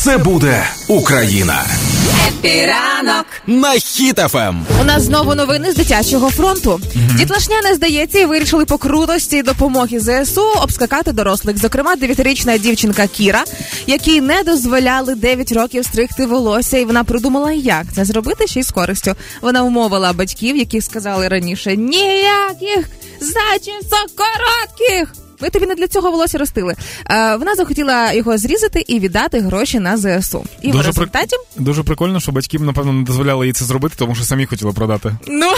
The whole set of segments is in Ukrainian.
Все буде Україна. Happy ранок на Хіт FM. У нас знову новини з дитячого фронту. Mm-hmm. Дітлашня не здається і вирішили по крутості допомоги ЗСУ обскакати дорослих. Зокрема, дев'ятирічна дівчинка Кіра, якій не дозволяли 9 років стригти волосся, і вона придумала, як це зробити ще й з користю. Вона умовила батьків, які сказали раніше ніяких зачісок коротких. Ми тобі не для цього волосся ростили. Е, Вона захотіла його зрізати і віддати гроші на ЗСУ. І дуже в результаті при... дуже прикольно, що батьків, напевно, не дозволяли їй це зробити, тому що самі хотіли продати. Ну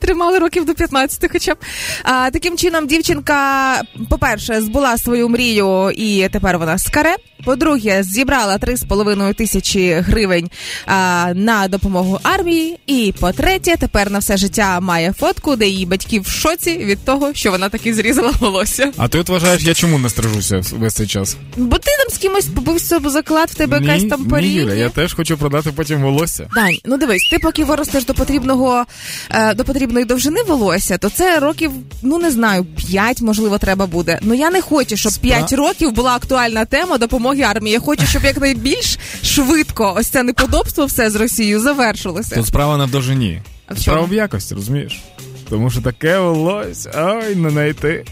тримали років до 15 хоча б. А, Таким чином, дівчинка, по-перше, збула свою мрію, і тепер вона скаре. По-друге, зібрала 3,5 тисячі гривень а, на допомогу армії. І по-третє, тепер на все життя має фотку, де її батьки в шоці від того, що вона таки зрізала волосся. А ти от вважаєш, я чому не стрижуся весь цей час? Бо ти з кимось побився заклад в тебе ні, якась там порівня. Ні, я теж хочу продати потім волосся. Дань, ну дивись, ти поки виростеш до потрібного е, до потрібної довжини волосся, то це років, ну не знаю, 5, можливо, треба буде. Ну я не хочу, щоб Спра... 5 років була актуальна тема допомоги армії. Я хочу, щоб якнайбільш швидко ось це неподобство все з Росією завершилося. Тут справа на довжині. А в справа в якості, розумієш? Тому що таке волосся, ой, не знайти.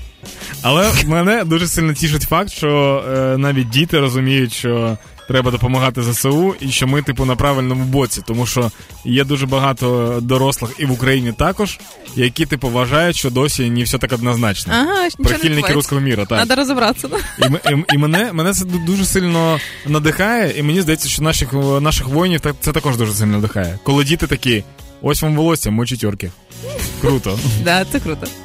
Але мене дуже сильно тішить факт, що е, навіть діти розуміють, що треба допомагати ЗСУ, і що ми, типу, на правильному боці, тому що є дуже багато дорослих і в Україні також, які типу вважають, що досі не все так однозначно. Ага, Прихильники руського міра, так. Треба розібратися. І, і, і мене мене це дуже сильно надихає, і мені здається, що наших наших воїнів це також дуже сильно надихає. Коли діти такі, ось вам волосся, ми чотірки. Круто. Да, це круто.